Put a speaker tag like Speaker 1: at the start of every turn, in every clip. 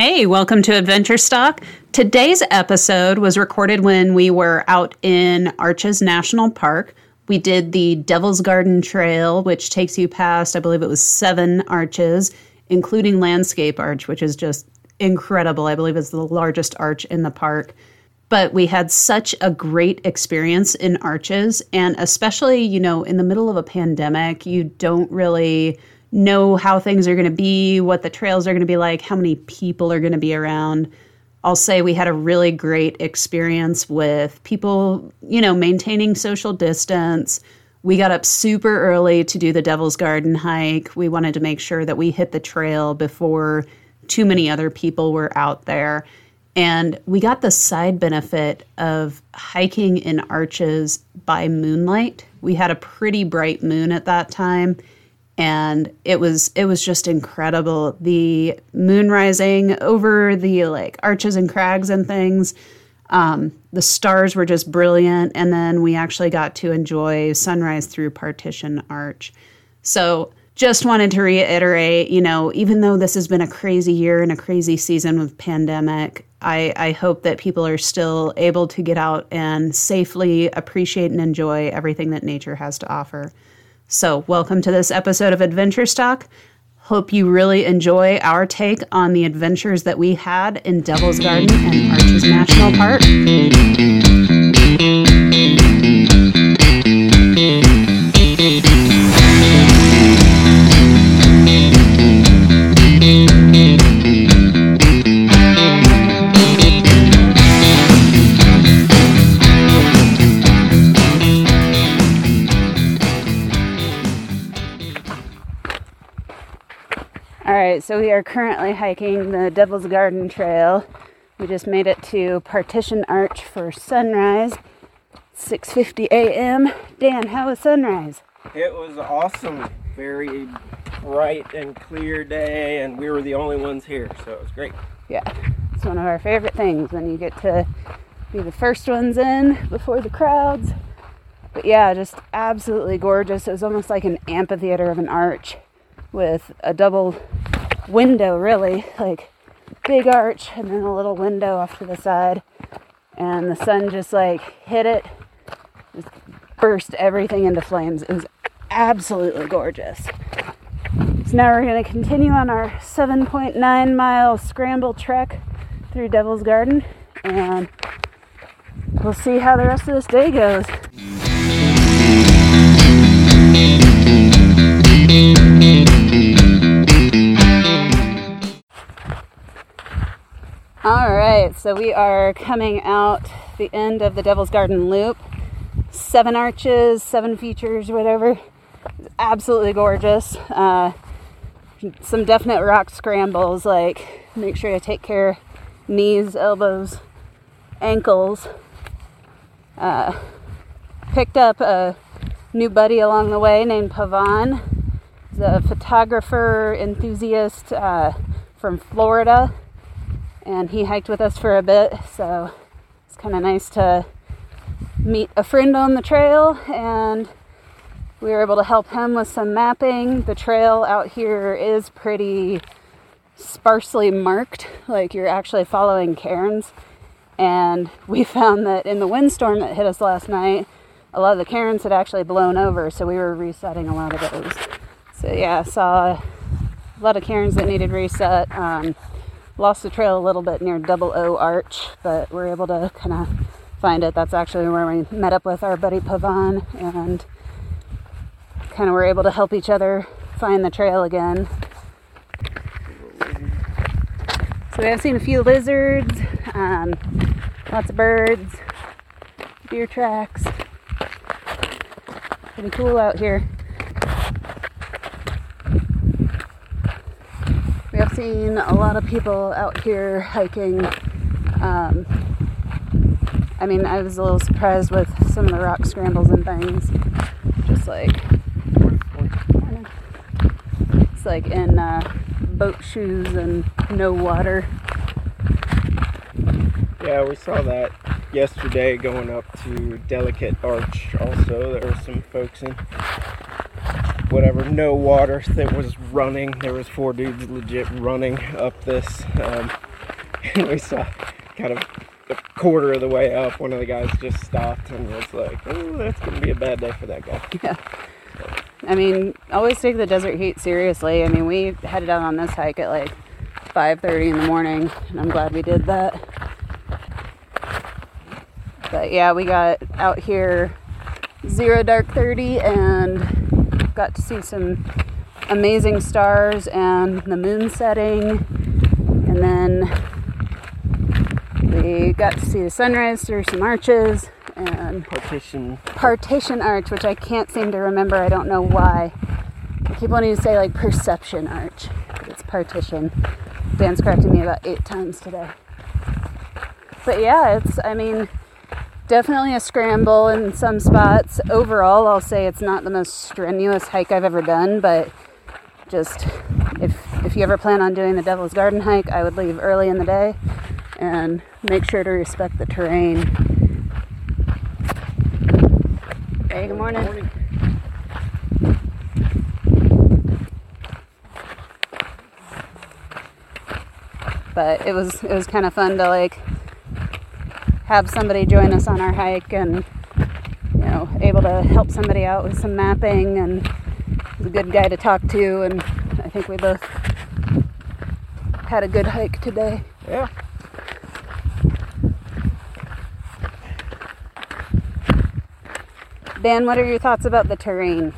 Speaker 1: Hey, welcome to Adventure Stock. Today's episode was recorded when we were out in Arches National Park. We did the Devil's Garden Trail, which takes you past, I believe it was seven arches, including Landscape Arch, which is just incredible. I believe it's the largest arch in the park. But we had such a great experience in arches, and especially, you know, in the middle of a pandemic, you don't really know how things are going to be, what the trails are going to be like, how many people are going to be around. I'll say we had a really great experience with people, you know, maintaining social distance. We got up super early to do the Devil's Garden hike. We wanted to make sure that we hit the trail before too many other people were out there. And we got the side benefit of hiking in arches by moonlight. We had a pretty bright moon at that time and it was it was just incredible. The moon rising over the like arches and crags and things um, the stars were just brilliant. And then we actually got to enjoy sunrise through partition arch. So just wanted to reiterate you know even though this has been a crazy year and a crazy season with pandemic I, I hope that people are still able to get out and safely appreciate and enjoy everything that nature has to offer so, welcome to this episode of Adventure Stock. Hope you really enjoy our take on the adventures that we had in Devil's Garden and Arches National Park. Right, so we are currently hiking the Devil's Garden Trail. We just made it to Partition Arch for sunrise. 6:50 a.m. Dan, how was sunrise?
Speaker 2: It was awesome. Very bright and clear day, and we were the only ones here, so it was great.
Speaker 1: Yeah, it's one of our favorite things when you get to be the first ones in before the crowds. But yeah, just absolutely gorgeous. It was almost like an amphitheater of an arch with a double window, really, like big arch and then a little window off to the side. And the sun just like hit it, just burst everything into flames. It was absolutely gorgeous. So now we're going to continue on our 7.9 mile scramble trek through Devil's Garden and we'll see how the rest of this day goes. All right, so we are coming out the end of the Devil's Garden Loop. Seven arches, seven features, whatever. Absolutely gorgeous. Uh, some definite rock scrambles, like make sure to take care knees, elbows, ankles. Uh, picked up a new buddy along the way named Pavan. He's a photographer enthusiast uh, from Florida and he hiked with us for a bit, so it's kind of nice to meet a friend on the trail and we were able to help him with some mapping. The trail out here is pretty sparsely marked, like you're actually following cairns. And we found that in the windstorm that hit us last night, a lot of the cairns had actually blown over, so we were resetting a lot of those. So, yeah, saw a lot of cairns that needed reset. Um, lost the trail a little bit near Double O Arch, but we're able to kind of find it. That's actually where we met up with our buddy Pavan and kind of were able to help each other find the trail again. So we have seen a few lizards, um, lots of birds, deer tracks. Pretty cool out here. Seen a lot of people out here hiking. Um, I mean, I was a little surprised with some of the rock scrambles and things. Just like, it's like in uh, boat shoes and no water.
Speaker 2: Yeah, we saw that yesterday going up to Delicate Arch also. There were some folks in whatever no water that was running there was four dudes legit running up this um, and we saw kind of a quarter of the way up, one of the guys just stopped and was like, "Oh, that's gonna be a bad day for that guy."
Speaker 1: Yeah. I mean, always take the desert heat seriously. I mean, we headed out on this hike at like 5:30 in the morning, and I'm glad we did that. But yeah, we got out here zero dark 30 and got to see some amazing stars and the moon setting. And then we got to see the sunrise through some arches and
Speaker 2: Partition.
Speaker 1: partition arch, which I can't seem to remember. I don't know why. I keep wanting to say like perception arch. It's partition. Dan's corrected me about eight times today. But yeah, it's, I mean, definitely a scramble in some spots. Overall, I'll say it's not the most strenuous hike I've ever done, but just if if you ever plan on doing the Devil's Garden hike, I would leave early in the day and make sure to respect the terrain. Hey, good morning. But it was it was kind of fun to like have somebody join us on our hike and you know able to help somebody out with some mapping and he's a good guy to talk to and I think we both had a good hike today.
Speaker 2: Yeah.
Speaker 1: Dan, what are your thoughts about the terrain?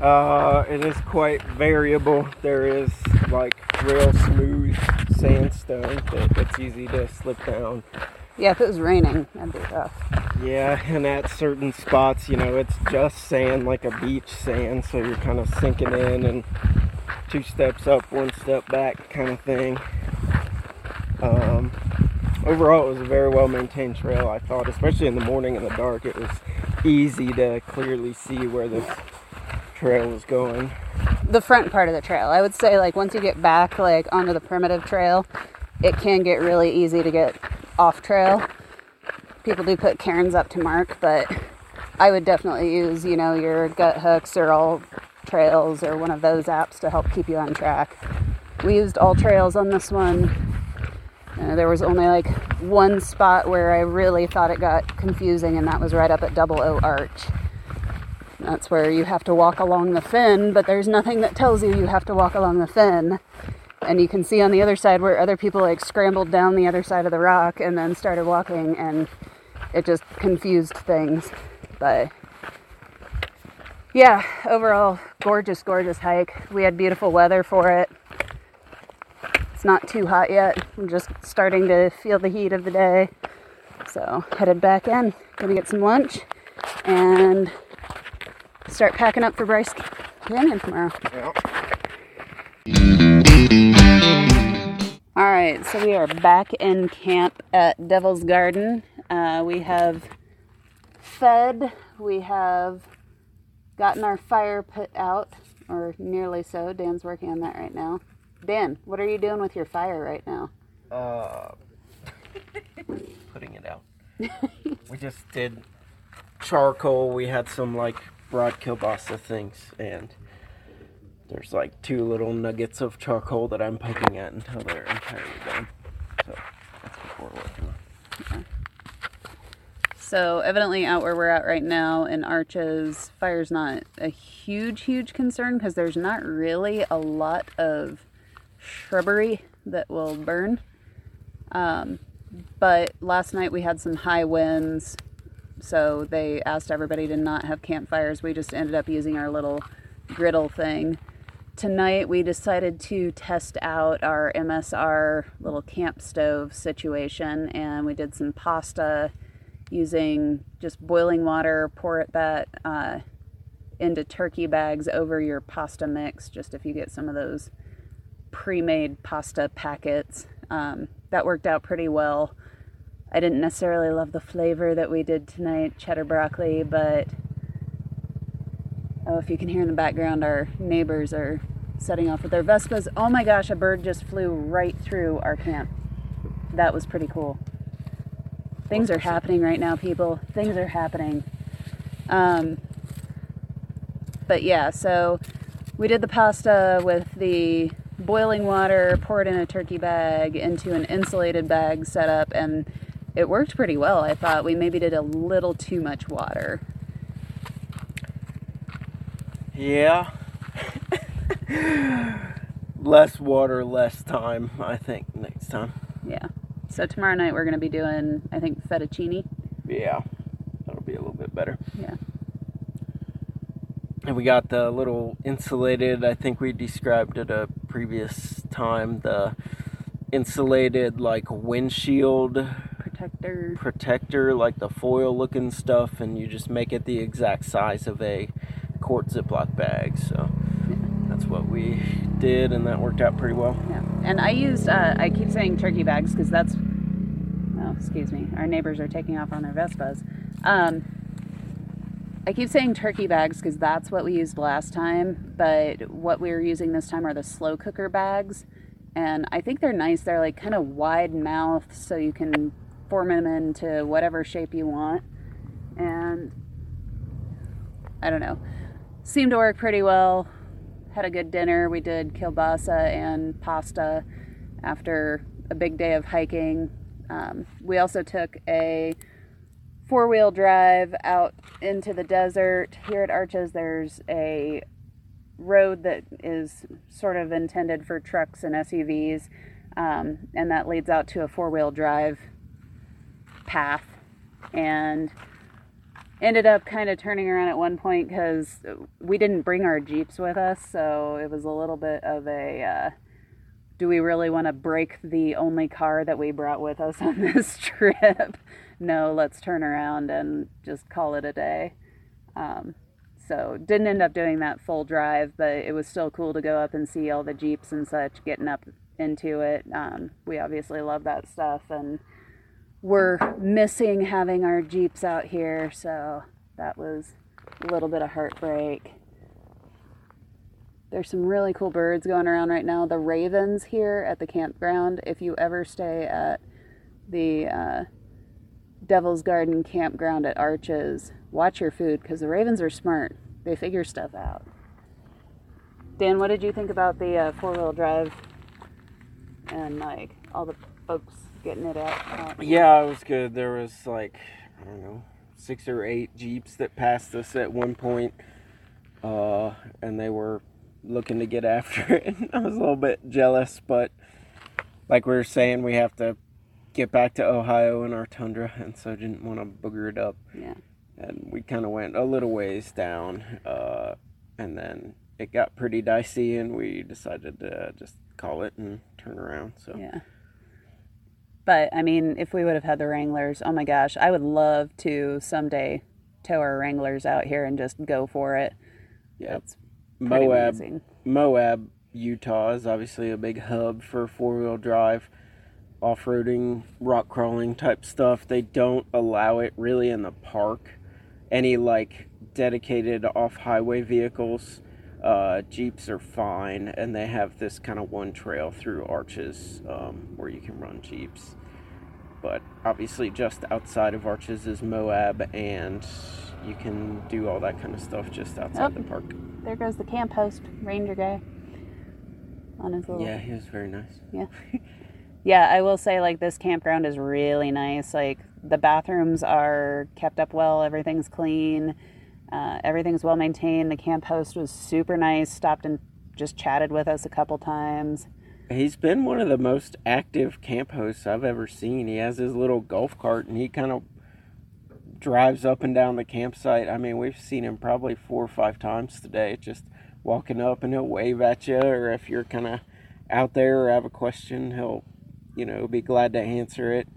Speaker 2: Uh, it is quite variable. There is like real smooth sandstone that it's easy to slip down.
Speaker 1: Yeah, if it was raining, that'd be rough.
Speaker 2: Yeah, and at certain spots, you know, it's just sand, like a beach sand, so you're kind of sinking in and two steps up, one step back kind of thing. Um, overall, it was a very well maintained trail, I thought, especially in the morning in the dark. It was easy to clearly see where the trail was going.
Speaker 1: The front part of the trail. I would say like once you get back like onto the primitive trail, it can get really easy to get off trail. People do put cairns up to mark, but I would definitely use, you know, your Guthooks or all trails or one of those apps to help keep you on track. We used AllTrails on this one. Uh, there was only like one spot where I really thought it got confusing, and that was right up at Double O Arch. That's where you have to walk along the fin, but there's nothing that tells you you have to walk along the fin. And you can see on the other side where other people like scrambled down the other side of the rock and then started walking, and it just confused things. But yeah, overall, gorgeous, gorgeous hike. We had beautiful weather for it. It's not too hot yet. I'm just starting to feel the heat of the day. So, headed back in. Gonna get some lunch and start packing up for Bryce Canyon tomorrow.
Speaker 2: Yeah.
Speaker 1: All right, so we are back in camp at Devil's Garden. Uh, we have fed, we have gotten our fire put out, or nearly so. Dan's working on that right now. Dan, what are you doing with your fire right now?
Speaker 2: Uh, putting it out. we just did charcoal. We had some like broad kielbasa things, and there's like two little nuggets of charcoal that I'm poking at until they're entirely done. So that's what we're working on.
Speaker 1: So, evidently, out where we're at right now in Arches, fire's not a huge, huge concern because there's not really a lot of shrubbery that will burn. Um, but last night we had some high winds, so they asked everybody to not have campfires. We just ended up using our little griddle thing. Tonight we decided to test out our MSR little camp stove situation, and we did some pasta using just boiling water, pour it that uh, into turkey bags over your pasta mix, just if you get some of those pre-made pasta packets. Um, that worked out pretty well. I didn't necessarily love the flavor that we did tonight, cheddar broccoli, but oh, if you can hear in the background, our neighbors are setting off with their Vespas. Oh my gosh, a bird just flew right through our camp. That was pretty cool. Things are happening right now, people. Things are happening. Um, but yeah, so we did the pasta with the boiling water, pour it in a turkey bag into an insulated bag setup, and it worked pretty well. I thought we maybe did a little too much water.
Speaker 2: Yeah. less water, less time, I think, next time.
Speaker 1: Yeah. So tomorrow night we're going to be doing, I think, fettuccine.
Speaker 2: Yeah. That'll be a little bit better.
Speaker 1: Yeah.
Speaker 2: And we got the little insulated, I think we described it a previous time, the insulated like windshield
Speaker 1: Protector.
Speaker 2: protector, like the foil looking stuff, and you just make it the exact size of a quart Ziploc bag. So that's what we did, and that worked out pretty well.
Speaker 1: Yeah. And I used, uh, I keep saying turkey bags because that's, oh, excuse me, our neighbors are taking off on their Vespas. Um, I keep saying turkey bags because that's what we used last time, but what we were using this time are the slow cooker bags. And I think they're nice. They're like kind of wide mouth, so you can form them into whatever shape you want. And I don't know, seemed to work pretty well. Had a good dinner. We did kielbasa and pasta after a big day of hiking. Um, we also took a four wheel drive out into the desert. Here at Arches, there's a road that is sort of intended for trucks and SUVs, um, and that leads out to a four wheel drive path. And ended up kind of turning around at one point because we didn't bring our Jeeps with us, so it was a little bit of a. Uh, do we really want to break the only car that we brought with us on this trip? no, let's turn around and just call it a day. Um, so didn't end up doing that full drive, but it was still cool to go up and see all the jeeps and such, getting up into it. Um, we obviously love that stuff, and we're missing having our jeeps out here, so that was a little bit of heartbreak. There's some really cool birds going around right now. The ravens here at the campground. If you ever stay at the uh, Devil's Garden campground at Arches, watch your food because the ravens are smart. They figure stuff out. Dan, what did you think about the uh, four wheel drive and like all the folks getting it out?
Speaker 2: Yeah, it was good. There was like I don't know six or eight jeeps that passed us at one point, uh, and they were looking to get after it. I was a little bit jealous, but like we were saying, we have to get back to Ohio in our tundra, and so I didn't want to booger it up.
Speaker 1: Yeah.
Speaker 2: And we kind of went a little ways down, uh, and then it got pretty dicey, and we decided to just call it and turn around. So
Speaker 1: Yeah. But I mean, if we would have had the Wranglers, oh my gosh, I would love to someday tow our Wranglers out here and just go for it.
Speaker 2: yeah,
Speaker 1: It's
Speaker 2: Moab,
Speaker 1: amazing.
Speaker 2: Moab, Utah is obviously a big hub for four wheel drive, off roading, rock crawling type stuff. They don't allow it really in the park. Any like dedicated off highway vehicles, uh, Jeeps are fine, and they have this kind of one trail through arches um, where you can run Jeeps. But obviously, just outside of arches is Moab, and you can do all that kind of stuff just outside
Speaker 1: Oh.
Speaker 2: the park.
Speaker 1: There goes the camp host, ranger guy. On his little
Speaker 2: Yeah, he was very nice.
Speaker 1: Yeah. Yeah, I will say like this campground is really nice. Like the bathrooms are kept up well, everything's clean, uh, everything's well maintained. The camp host was super nice, stopped and just chatted with us a couple times.
Speaker 2: He's been one of the most active camp hosts I've ever seen. He has his little golf cart and he kind of drives up and down the campsite. I mean, we've seen him probably four or five times today, just walking up and he'll wave at you, or if you're kind of out there or have a question, he'll, you know, be glad to answer it.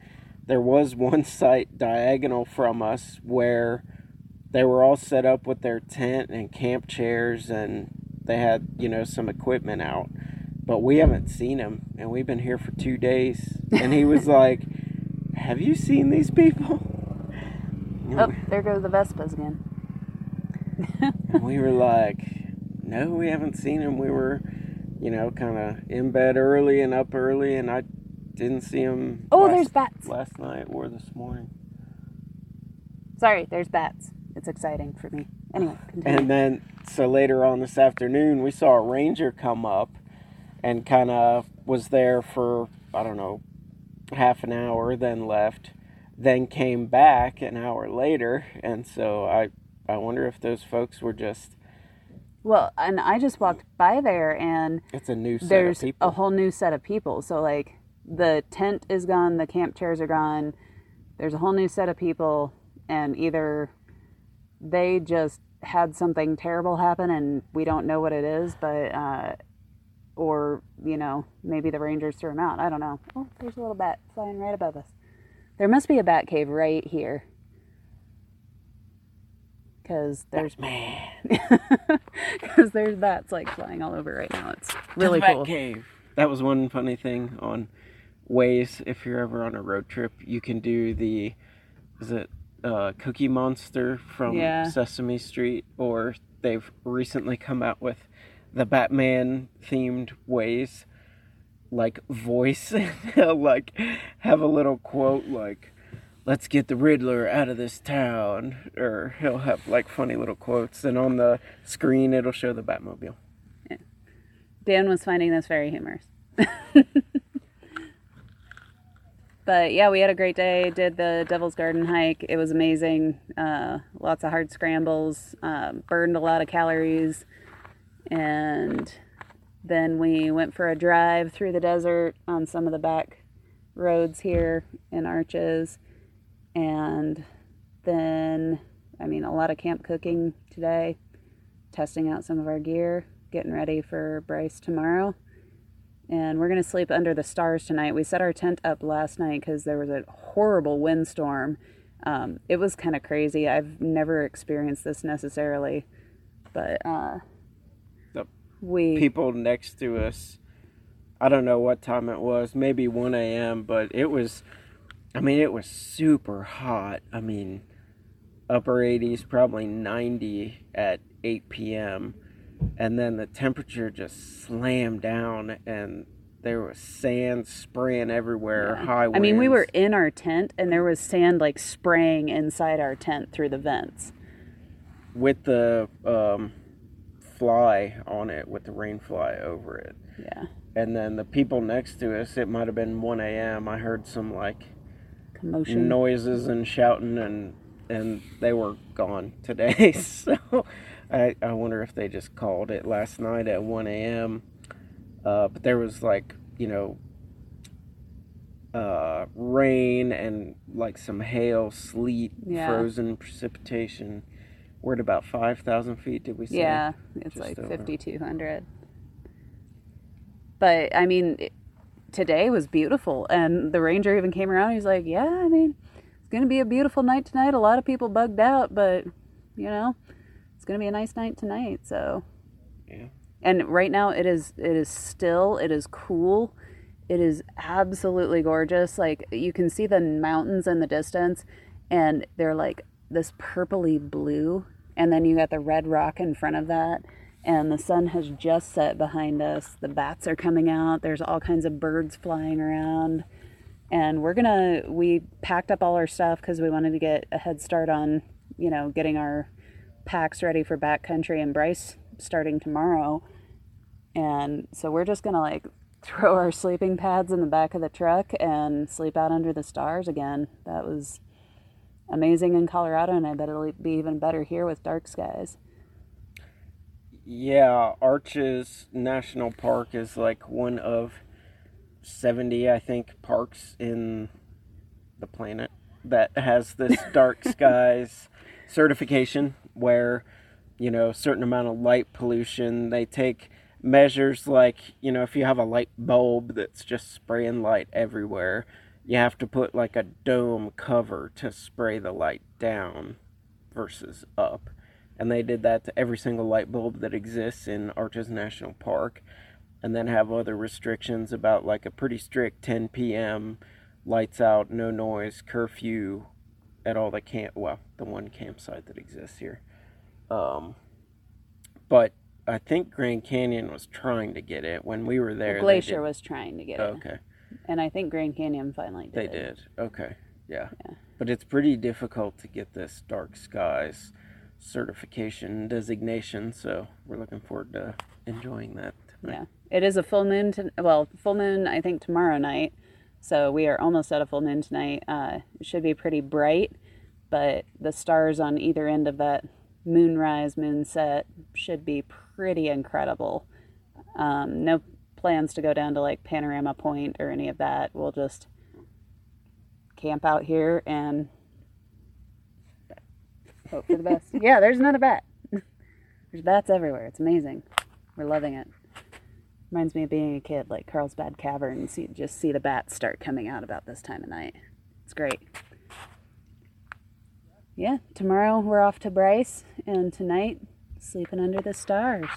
Speaker 2: There was one site diagonal from us where they were all set up with their tent and camp chairs and they had, you know, some equipment out. But we haven't seen him and we've been here for two days. And he was like, Have you seen these people?
Speaker 1: Oh, there go the Vespas again.
Speaker 2: And we were like, no, we haven't seen him. We were, you know, kind of in bed early and up early, and I didn't see him.
Speaker 1: Oh,
Speaker 2: last,
Speaker 1: there's bats.
Speaker 2: Last night or this morning.
Speaker 1: Sorry, there's bats. It's exciting for me. Anyway, continue.
Speaker 2: And then, so later on this afternoon, we saw a ranger come up, and kind of was there for I don't know half an hour, then left, then came back an hour later, and so I I wonder if those folks were just
Speaker 1: Well, and I just walked by there and
Speaker 2: it's a new set
Speaker 1: there's
Speaker 2: of people.
Speaker 1: a whole new set of people. So like the tent is gone, the camp chairs are gone. There's a whole new set of people and either they just had something terrible happen and we don't know what it is, but uh or, you know, maybe the rangers threw him out. I don't know. Oh, there's a little bat flying right above us. There must be a bat cave right here. Cuz there's
Speaker 2: man.
Speaker 1: because there's bats like flying all over right now. It's really cool. Bat.
Speaker 2: Cave. That was one funny thing on Waze. If you're ever on a road trip, you can do the is it uh, Cookie Monster from
Speaker 1: Yeah.
Speaker 2: Sesame Street, or they've recently come out with the Batman themed Waze, like voice. Like have a little quote like. Let's get the Riddler out of this town, or he'll have like funny little quotes, and on the screen it'll show the Batmobile.
Speaker 1: Dan was finding this very humorous. but yeah, we had a great day. Did the Devil's Garden hike. It was amazing. Uh, lots of hard scrambles. Um, burned a lot of calories, and then we went for a drive through the desert on some of the back roads here in Arches, and then I mean a lot of camp cooking today. Testing out some of our gear, getting ready for Bryce tomorrow. And we're going to sleep under the stars tonight. We set our tent up last night because there was a horrible windstorm. Um, it was kind of crazy. I've never experienced this necessarily, but uh,
Speaker 2: The
Speaker 1: we
Speaker 2: people next to us. I don't know what time it was, maybe 1 a.m., but it was, I mean, it was super hot. I mean, upper 80s, probably 90 at 8 p.m. And then the temperature just slammed down, and there was sand spraying everywhere, high winds.
Speaker 1: I mean, we were in our tent and there was sand like spraying inside our tent through the vents.
Speaker 2: with the um, fly on it, with the rain fly over it.
Speaker 1: Yeah,
Speaker 2: And then the people next to us, it might have been 1 a.m. I heard some like
Speaker 1: commotion.
Speaker 2: noises and shouting, and and they were gone today. so I I wonder if they just called it last night at 1 a.m. Uh, but there was like you know uh, rain and like some hail, sleet,
Speaker 1: Yeah.
Speaker 2: frozen precipitation. We're at about 5,000 feet. Did we say?
Speaker 1: Yeah, it's
Speaker 2: Just
Speaker 1: like 5,200. But I mean, it- today was beautiful. And the ranger even came around. He's like, Yeah, I mean, it's going to be a beautiful night tonight. A lot of people bugged out, but, you know, it's going to be a nice night tonight. So,
Speaker 2: Yeah.
Speaker 1: and right now it is it is still it is cool. It is absolutely gorgeous. Like you can see the mountains in the distance and they're like this purpley blue and then you got the red rock in front of that and the sun has just set behind us. The bats are coming out. There's all kinds of birds flying around. And we're gonna we packed up all our stuff because we wanted to get a head start on you know getting our packs ready for backcountry and bryce starting tomorrow. And so we're just gonna like throw our sleeping pads in the back of the truck and sleep out under the stars again. That was amazing in colorado and i bet it'll be even better here with dark skies.
Speaker 2: Yeah, Arches National Park is like one of 70, I think, parks in the planet that has this dark skies certification where, you know, a certain amount of light pollution, they take measures like, you know, if you have a light bulb that's just spraying light everywhere, you have to put like a dome cover to spray the light down versus up and they did that to every single light bulb that exists in Arches National Park, and then have other restrictions about like a pretty strict 10 p.m. lights out, no noise curfew at all the camp. Well, the one campsite that exists here. Um, but I think Grand Canyon was trying to get it when we were there. they
Speaker 1: glacier was trying to get it
Speaker 2: Okay,
Speaker 1: and i think grand canyon finally did
Speaker 2: they did. Okay, yeah. But it's pretty difficult to get this dark skies certification designation, so we're looking forward to enjoying that. tonight.
Speaker 1: yeah It is a full moon. To, well, full moon. I think tomorrow night. So we are almost at a full moon tonight. Uh, it should be pretty bright, but the stars on either end of that moonrise moonset should be pretty incredible. Um, no plans to go down to like Panorama Point or any of that. We'll just camp out here and hope for the best. yeah, there's another bat. There's bats everywhere. It's amazing. We're loving it. Reminds me of being a kid, like Carlsbad Cavern. You just see the bats start coming out about this time of night. It's great. Yeah, tomorrow we're off to Bryce, and tonight sleeping under the stars.